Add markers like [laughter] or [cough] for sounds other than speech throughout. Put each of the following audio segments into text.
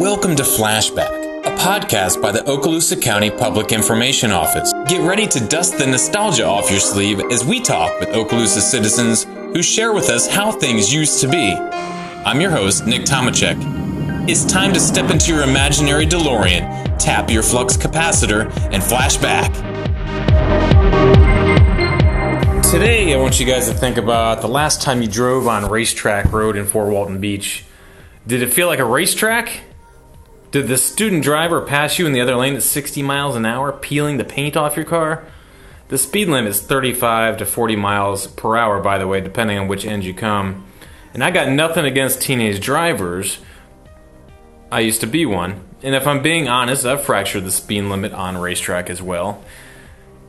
Welcome to Flashback, a podcast by the Okaloosa County Public Information Office. Get ready to dust the nostalgia off your sleeve as we talk with Okaloosa citizens who share with us how things used to be. I'm your host, Nick Tomecek. It's time to step into your imaginary DeLorean, tap your flux capacitor, and flash back. Today, I want you guys to think about the last time you drove on Racetrack Road in Fort Walton Beach. Did it feel like a racetrack? Did the student driver pass you in the other lane at 60 miles an hour, peeling the paint off your car? The speed limit is 35 to 40 miles per hour, by the way, depending on which end you come. And I got nothing against teenage drivers. I used to be one. And if I'm being honest, I've fractured the speed limit on racetrack as well.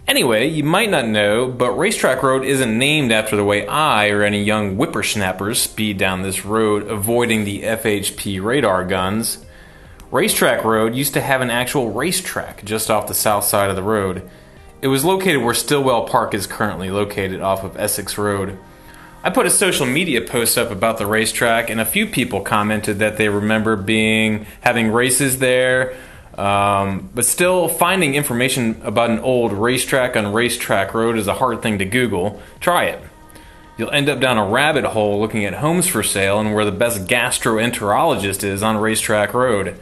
Anyway, you might not know, but Racetrack Road isn't named after the way I or any young whippersnappers speed down this road avoiding the FHP radar guns. Racetrack Road used to have an actual racetrack just off the south side of the road. It was located where Stillwell Park is currently located off of Essex Road. I put a social media post up about the racetrack, and a few people commented that they remember being having races there, um, but still, finding information about an old racetrack on Racetrack Road is a hard thing to Google. Try it. You'll end up down a rabbit hole looking at homes for sale and where the best gastroenterologist is on Racetrack Road.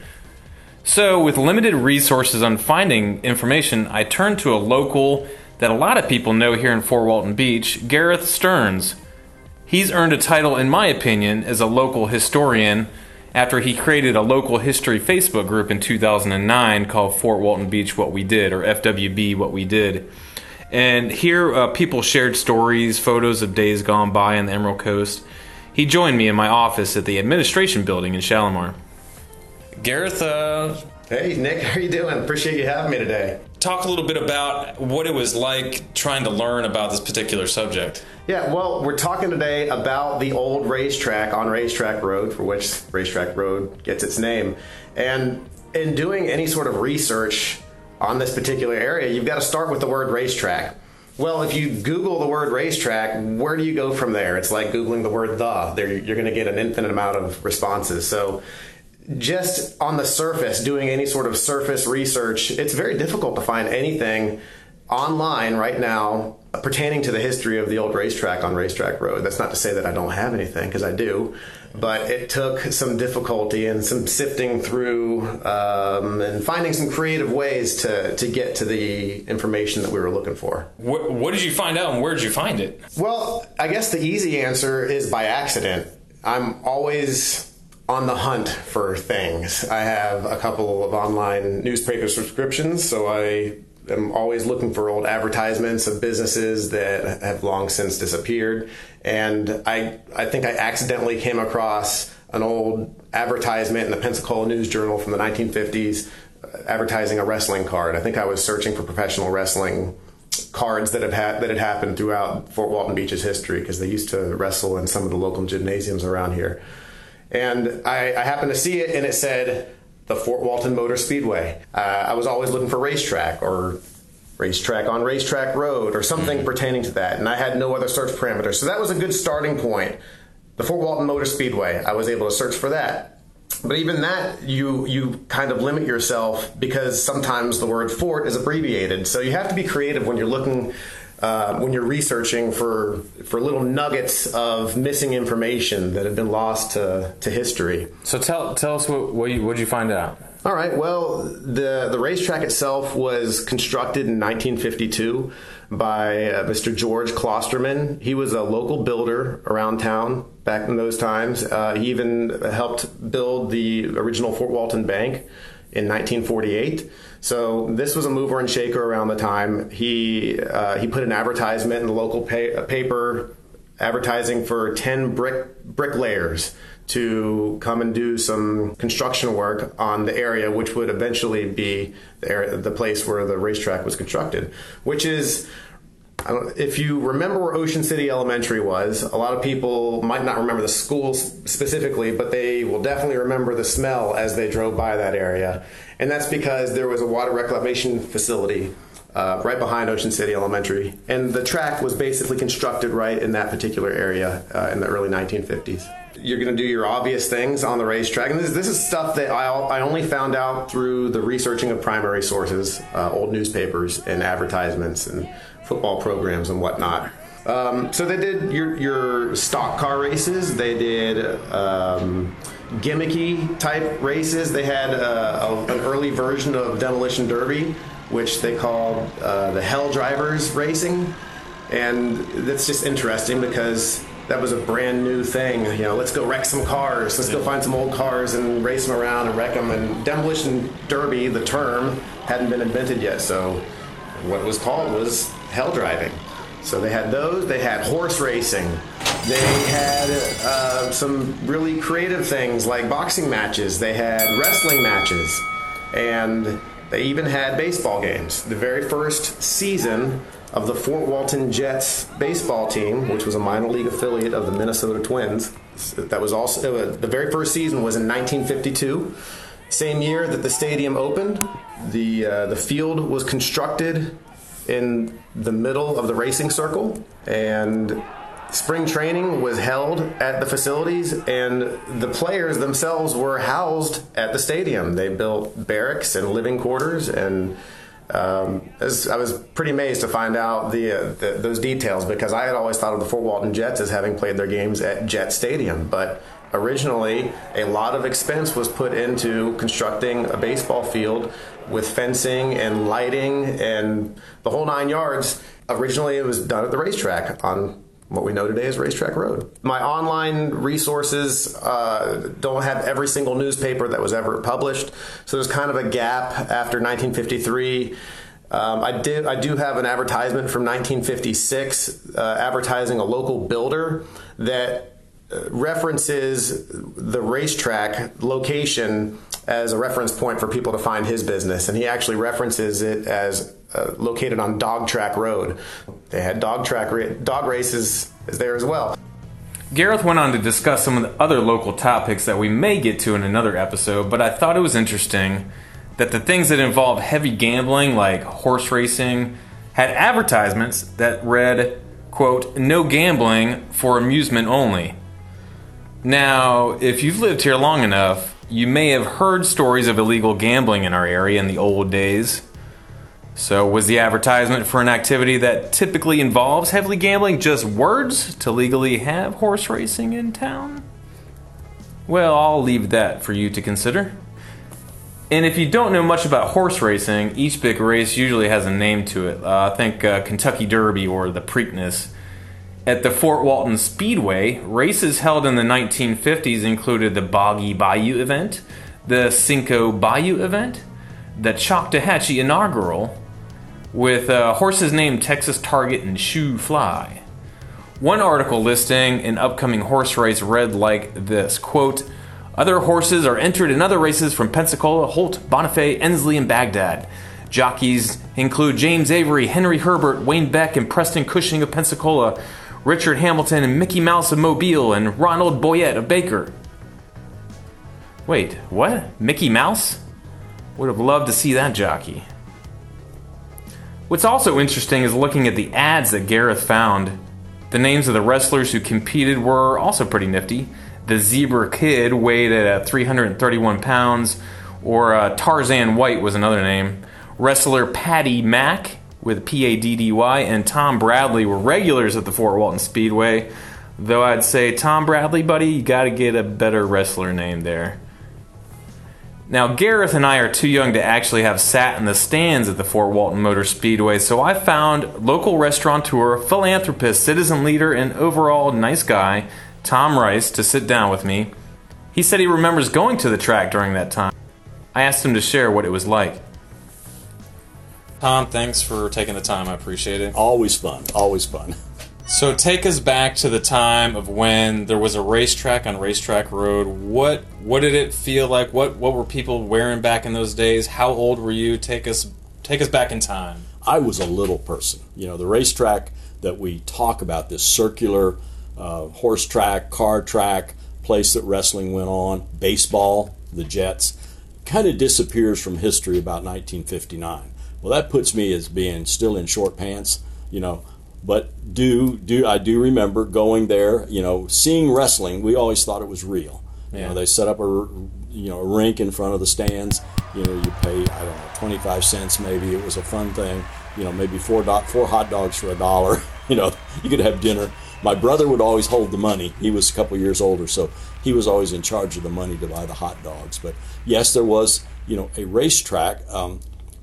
So, with limited resources on finding information, I turned to a local that a lot of people know here in Fort Walton Beach, Gareth Stearns. He's earned a title, in my opinion, as a local historian after he created a local history Facebook group in 2009 called Fort Walton Beach What We Did, or FWB What We Did. And here, uh, people shared stories, photos of days gone by on the Emerald Coast. He joined me in my office at the administration building in Shalimar. Gareth, uh, Hey, Nick, [laughs] how are you doing? Appreciate you having me today. talk a little bit about what it was like trying to learn about this particular subject. Yeah, well, we're talking today about the old racetrack on Racetrack Road, for which Racetrack Road gets its name. And in doing any sort of research on this particular area, you've got to start with the word racetrack. Well, if you Google the word racetrack, where do you go from there? It's like Googling the word the. There, you're going to get an infinite amount of responses. So, just on the surface, doing any sort of surface research, it's very difficult to find anything online right now pertaining to the history of the old racetrack on Racetrack Road. That's not to say that I don't have anything, because I do, but it took some difficulty and some sifting through um, and finding some creative ways to, to get to the information that we were looking for. What, what did you find out and where did you find it? Well, I guess the easy answer is by accident. I'm always on the hunt for things. I have a couple of online newspaper subscriptions, so I am always looking for old advertisements of businesses that have long since disappeared. And I, I think I accidentally came across an old advertisement in the Pensacola News Journal from the 1950s uh, advertising a wrestling card. I think I was searching for professional wrestling cards that have had that had happened throughout Fort Walton Beach's history because they used to wrestle in some of the local gymnasiums around here. And I, I happened to see it, and it said the Fort Walton Motor Speedway. Uh, I was always looking for racetrack or racetrack on Racetrack Road or something pertaining to that, and I had no other search parameters. So that was a good starting point. The Fort Walton Motor Speedway, I was able to search for that. But even that, you you kind of limit yourself because sometimes the word fort is abbreviated. So you have to be creative when you're looking, uh, when you're researching for for little nuggets of missing information that have been lost to, to history. So tell, tell us what, what, you, what you find out? All right. Well, the the racetrack itself was constructed in 1952 by uh, Mr. George Klosterman. He was a local builder around town back in those times. Uh, he even helped build the original Fort Walton Bank in 1948. So this was a mover and shaker around the time. He uh, he put an advertisement in the local pa- paper advertising for 10 brick bricklayers to come and do some construction work on the area, which would eventually be the, area, the place where the racetrack was constructed, which is. If you remember where Ocean City Elementary was, a lot of people might not remember the school specifically, but they will definitely remember the smell as they drove by that area. And that's because there was a water reclamation facility uh, right behind Ocean City Elementary. And the track was basically constructed right in that particular area uh, in the early 1950s. you're going to do your obvious things on the racetrack. And this, this is stuff that I, I only found out through the researching of primary sources, uh, old newspapers and advertisements and football programs and whatnot. Um, so they did your, your stock car races. They did um, gimmicky type races. They had uh, a, an early version of Demolition Derby, which they called uh, the Hell Drivers Racing. And that's just interesting because that was a brand new thing. You know, let's go wreck some cars. Let's go find some old cars and race them around and wreck them. And demolition derby, the term, hadn't been invented yet. So what was called was hell driving. So they had those. They had horse racing. They had uh, some really creative things like boxing matches. They had wrestling matches, and they even had baseball games. The very first season of the Fort Walton Jets baseball team, which was a minor league affiliate of the Minnesota Twins. That was also uh, the very first season was in 1952. Same year that the stadium opened, the uh, the field was constructed in the middle of the racing circle, and spring training was held at the facilities, and the players themselves were housed at the stadium. They built barracks and living quarters and um, I was pretty amazed to find out the, uh, the, those details because I had always thought of the Fort Walton Jets as having played their games at Jet Stadium, but originally a lot of expense was put into constructing a baseball field with fencing and lighting and the whole nine yards. Originally, it was done at the racetrack on what we know today is Racetrack Road. My online resources uh, don't have every single newspaper that was ever published, so there's kind of a gap after 1953. Um, I did. I do have an advertisement from 1956 uh, advertising a local builder that uh, references the racetrack location as a reference point for people to find his business, and he actually references it as uh, located on Dog Track Road. They had dog track ra- dog races there as well. Gareth went on to discuss some of the other local topics that we may get to in another episode, but I thought it was interesting that the things that involve heavy gambling, like horse racing, had advertisements that read, quote, no gambling for amusement only. Now, if you've lived here long enough, you may have heard stories of illegal gambling in our area in the old days. So, was the advertisement for an activity that typically involves heavily gambling just words to legally have horse racing in town? Well, I'll leave that for you to consider. And if you don't know much about horse racing, each big race usually has a name to it. Uh, I think uh, Kentucky Derby or the Preakness. At the Fort Walton Speedway, races held in the 1950s included the Boggy Bayou event, the Cinco Bayou event, the Choctawhatchee inaugural, with uh, horses named Texas Target and Shoe Fly. One article listing an upcoming horse race read like this quote, Other horses are entered in other races from Pensacola, Holt, Bonifay, Ensley, and Baghdad. Jockeys include James Avery, Henry Herbert, Wayne Beck, and Preston Cushing of Pensacola, Richard Hamilton and Mickey Mouse of Mobile, and Ronald Boyette of Baker. Wait, what? Mickey Mouse? Would have loved to see that jockey. What's also interesting is looking at the ads that Gareth found. The names of the wrestlers who competed were also pretty nifty. The Zebra Kid weighed at 331 pounds, or uh, Tarzan White was another name. Wrestler Paddy Mack with P A D D Y and Tom Bradley were regulars at the Fort Walton Speedway. Though I'd say Tom Bradley, buddy, you got to get a better wrestler name there. Now, Gareth and I are too young to actually have sat in the stands at the Fort Walton Motor Speedway, so I found local restaurateur, philanthropist, citizen leader, and overall nice guy, Tom Rice, to sit down with me. He said he remembers going to the track during that time. I asked him to share what it was like. Tom, thanks for taking the time. I appreciate it. Always fun. Always fun. So take us back to the time of when there was a racetrack on Racetrack Road. What what did it feel like? What what were people wearing back in those days? How old were you? Take us take us back in time. I was a little person. You know, the racetrack that we talk about, this circular uh, horse track, car track, place that wrestling went on, baseball, the Jets, kind of disappears from history about 1959. Well, that puts me as being still in short pants. You know, but do do I do remember going there, you know, seeing wrestling. We always thought it was real. You Yeah. know, they set up a you know a rink in front of the stands. You know, you pay I don't know twenty five cents maybe. It was a fun thing. You know, maybe four do- four hot dogs for a dollar. [laughs] You know, you could have dinner. My brother would always hold the money. He was a couple years older, so he was always in charge of the money to buy the hot dogs. But yes, there was you know a racetrack. Um,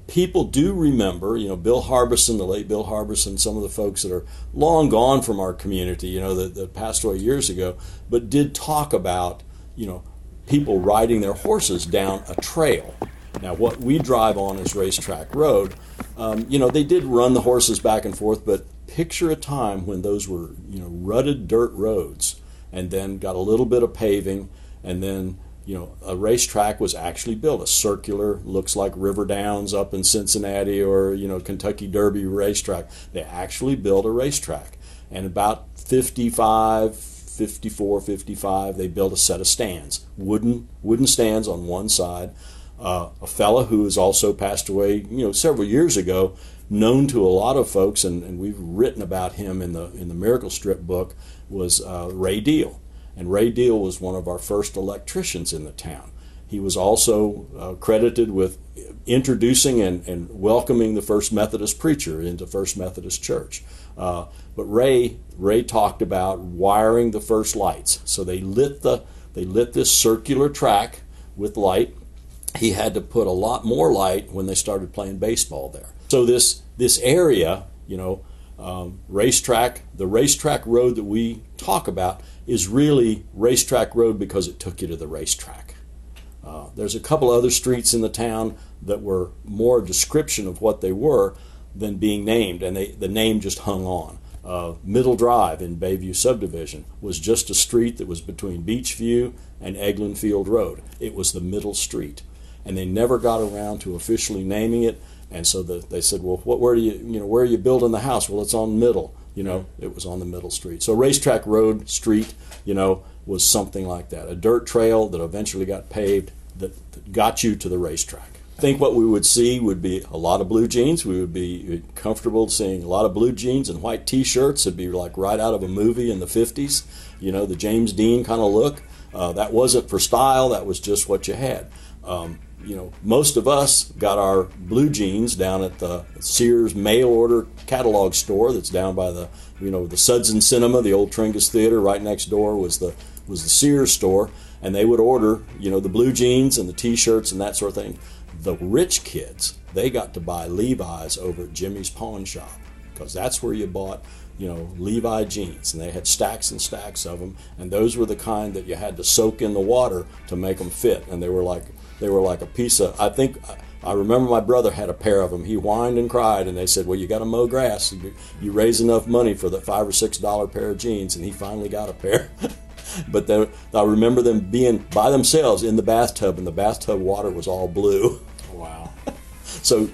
people do remember, you know, Bill Harbison, the late Bill Harbison, some of the folks that are long gone from our community, you know, that, that passed away years ago, but did talk about, you know, people riding their horses down a trail. Now, what we drive on is Racetrack Road. Um, you know, they did run the horses back and forth, but picture a time when those were, you know, rutted dirt roads and then got a little bit of paving and then you know, a racetrack was actually built, a circular, looks like River Downs up in Cincinnati or, you know, Kentucky Derby racetrack. They actually built a racetrack. And about 55, 54, 55, they built a set of stands, wooden, wooden stands on one side. Uh, a fella who has also passed away, you know, several years ago, known to a lot of folks, and, and we've written about him in the in the Miracle Strip book, was uh, Ray Deal. And Ray Deal was one of our first electricians in the town. He was also uh, credited with introducing and, and welcoming the first Methodist preacher into First Methodist Church. Uh, but Ray Ray talked about wiring the first lights. So they lit the they lit this circular track with light. He had to put a lot more light when they started playing baseball there. So this this area, you know, um, racetrack, the racetrack road that we talk about is really racetrack road because it took you to the racetrack. Uh, there's a couple other streets in the town that were more a description of what they were than being named, and they, the name just hung on. Uh, Middle Drive in Bayview Subdivision was just a street that was between Beachview and Eglin Field Road. It was the middle street, and they never got around to officially naming it. And so the, they said, "Well, what, where do you, you know, where are you building the house?" Well, it's on Middle. You know, it was on the middle street. So Racetrack Road Street, you know, was something like that. A dirt trail that eventually got paved that, that got you to the racetrack. I think what we would see would be a lot of blue jeans. We would be comfortable seeing a lot of blue jeans and white T-shirts. It'd be like right out of a movie in the '50s. You know, the James Dean kind of look. Uh, that wasn't for style. That was just what you had. Um, you know, most of us got our blue jeans down at the Sears mail order catalog store that's down by the, you know, the Sudson Cinema, the old Tringus Theater. Right next door was the was the Sears store, and they would order, you know, the blue jeans and the T-shirts and that sort of thing. The rich kids, they got to buy Levi's over at Jimmy's Pawn Shop because that's where you bought you know Levi jeans, and they had stacks and stacks of them, and those were the kind that you had to soak in the water to make them fit, and they were like they were like a piece of. I think I remember my brother had a pair of them. He whined and cried, and they said, "Well, you got to mow grass. You, you raise enough money for the five or six dollar pair of jeans," and he finally got a pair. [laughs] but they, I remember them being by themselves in the bathtub, and the bathtub water was all blue. Wow. [laughs] So,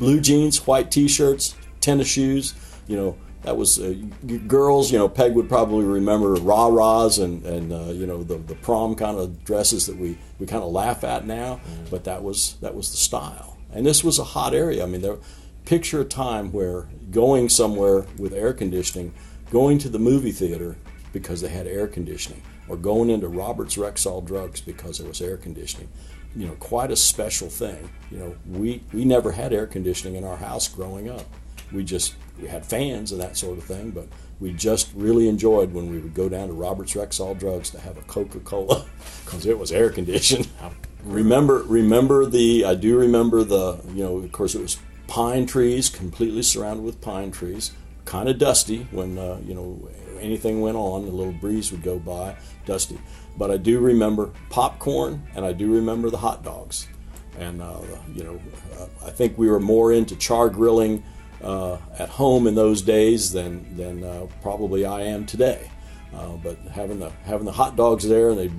blue jeans, white T-shirts, tennis shoes. You know, that was uh, g- girls. You know, Peg would probably remember rah rahs and and uh, you know the the prom kind of dresses that we we kind of laugh at now. But that was that was the style. And this was a hot area. I mean, there. Picture a time where going somewhere with air conditioning, going to the movie theater because they had air conditioning, or going into Roberts Rexall Drugs because there was air conditioning you know, quite a special thing. You know, we, we never had air conditioning in our house growing up. We just we had fans and that sort of thing, but we just really enjoyed when we would go down to Roberts Rexall Drugs to have a Coca Cola because [laughs] it was air conditioned. [laughs] remember, remember the I do remember the you know, of course it was pine trees, completely surrounded with pine trees, kind of dusty when uh, you know anything went on. A little breeze would go by, dusty. But I do remember popcorn, and I do remember the hot dogs. And uh, you know, uh, I think we were more into char grilling uh, at home in those days than than uh, probably I am today. Uh, but having the having the hot dogs there, and they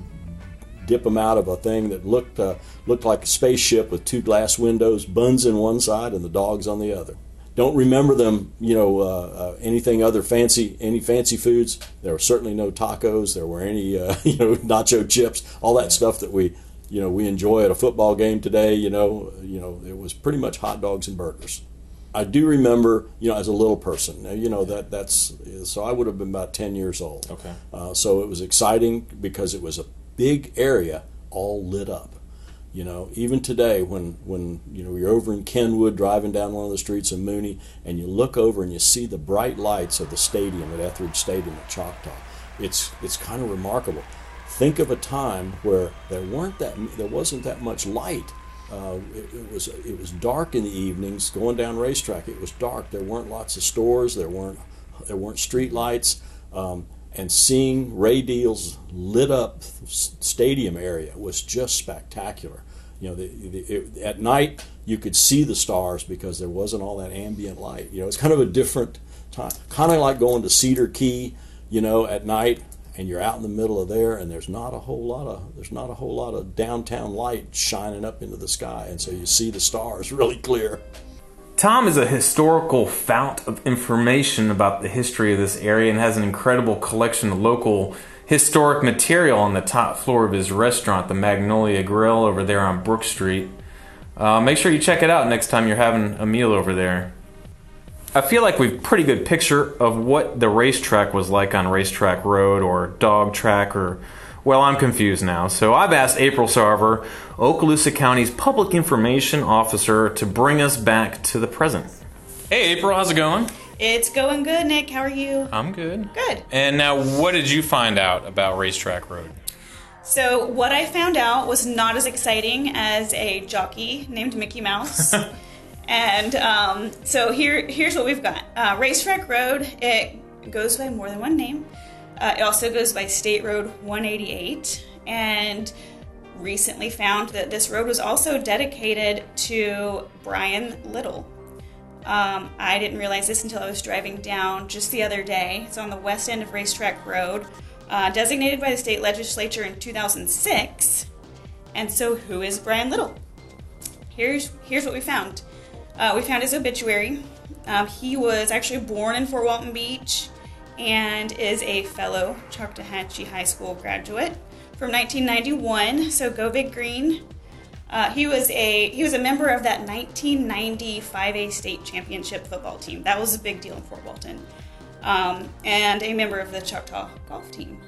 dip them out of a thing that looked uh, looked like a spaceship with two glass windows, buns in one side and the dogs on the other. Don't remember them, you know, uh, uh, anything other fancy, any fancy foods. There were certainly no tacos. There were any, uh, [laughs] you know, nacho chips, all that stuff that we, you know, we enjoy at a football game today. You know, you know, it was pretty much hot dogs and burgers. I do remember, you know, as a little person, you know that that's so I would have been about ten years old. Okay. Uh, so it was exciting because it was a big area all lit up. You know, even today, when when you know you're over in Kenwood, driving down one of the streets in Mooney, and you look over and you see the bright lights of the stadium at Etheridge Stadium at Choctaw, it's it's kind of remarkable. Think of a time where there weren't that there wasn't that much light. Uh, it, it, was it was dark in the evenings going down racetrack. It was dark. There weren't lots of stores. There weren't there weren't street lights. Um, and seeing Ray Deal's lit up stadium area was just spectacular. You know, the, the, it, at night you could see the stars because there wasn't all that ambient light. You know, it's kind of a different time, kind of like going to Cedar Key, you know, at night, and you're out in the middle of there, and there's not a whole lot of there's not a whole lot of downtown light shining up into the sky, and so you see the stars [laughs] really clear. Tom is a historical fount of information about the history of this area and has an incredible collection of local historic material on the top floor of his restaurant, the Magnolia Grill, over there on Brooks Street. Uh, make sure you check it out next time you're having a meal over there. I feel like we've pretty good picture of what the racetrack was like on Racetrack Road or Dog Track or well, I'm confused now. So I've asked April Sarver, Okaloosa County's public information officer, to bring us back to the present. Hey, April, how's it going? It's going good, Nick. How are you? I'm good. Good. And now, what did you find out about Racetrack Road? So, what I found out was not as exciting as a jockey named Mickey Mouse. [laughs] and um, so here, here's what we've got. Uh, Racetrack Road. It goes by more than one name. Uh, it also goes by State Road 188 and recently found that this road was also dedicated to Brian Little. Um, I didn't realize this until I was driving down just the other day. It's on the west end of Racetrack Road, uh, designated by the state legislature in 2006. And so, who is Brian Little? Here's here's what we found. Uh, we found his obituary. Um, he was actually born in Fort Walton Beach and is a fellow Choctawhatchee High School graduate from 1991. So go Big Green. Uh, he was a he was a member of that 1990 5A state championship football team. That was a big deal in Fort Walton, um, and a member of the Choctaw golf team.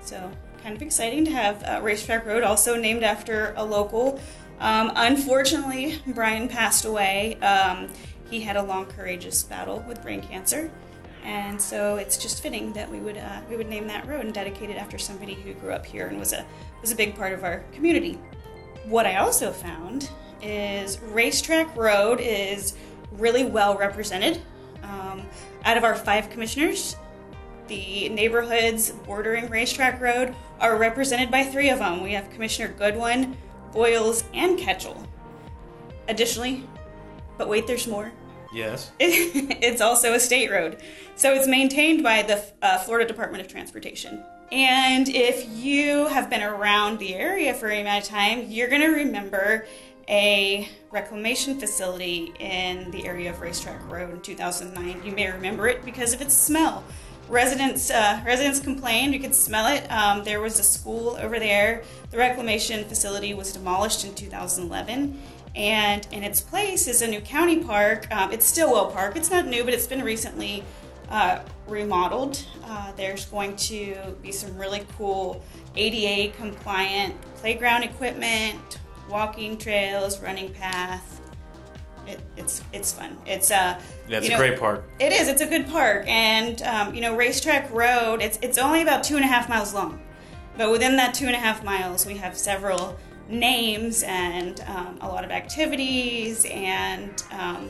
So kind of exciting to have uh, Racetrack Road also named after a local. Um, unfortunately, Brian passed away. Um, he had a long, courageous battle with brain cancer and so it's just fitting that we would uh, we would name that road and dedicate it after somebody who grew up here and was a was a big part of our community. What I also found is Racetrack Road is really well represented. Um, out of our five commissioners, the neighborhoods bordering Racetrack Road are represented by three of them. We have Commissioner Goodwin, Boyles, and Ketchel. Additionally, but wait, there's more. Yes. [laughs] it's also a state road. So it's maintained by the uh, Florida Department of Transportation. And if you have been around the area for any amount of time, you're going to remember a reclamation facility in the area of Racetrack Road in 2009. You may remember it because of its smell. Residents uh, residents complained you could smell it. Um, there was a school over there. The reclamation facility was demolished in 2011 and in its place is a new county park. Um, it's Stillwell Park. It's not new, but it's been recently uh, remodeled. Uh, there's going to be some really cool ADA compliant playground equipment, walking trails, running path. It, it's it's fun. It's uh yeah, it's you know, a great park. It is. It's a good park, and um, you know, Racetrack Road. It's it's only about two and a half miles long, but within that two and a half miles, we have several names and um, a lot of activities, and um,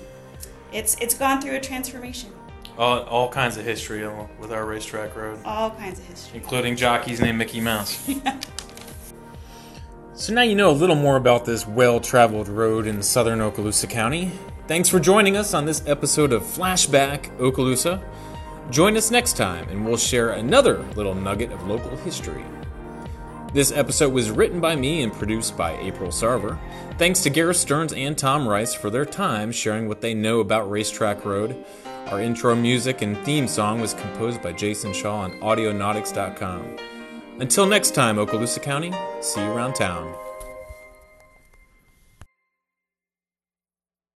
it's it's gone through a transformation. All, all kinds of history with our racetrack road. All kinds of history, including jockeys named Mickey Mouse. [laughs] so now you know a little more about this well-traveled road in southern Okaloosa County. Thanks for joining us on this episode of Flashback Okaloosa. Join us next time, and we'll share another little nugget of local history. This episode was written by me and produced by April Sarver. Thanks to Gareth Stearns and Tom Rice for their time sharing what they know about Racetrack Road. Our intro music and theme song was composed by Jason Shaw on Audionautix.com. Until next time, Okaloosa County, see you around town.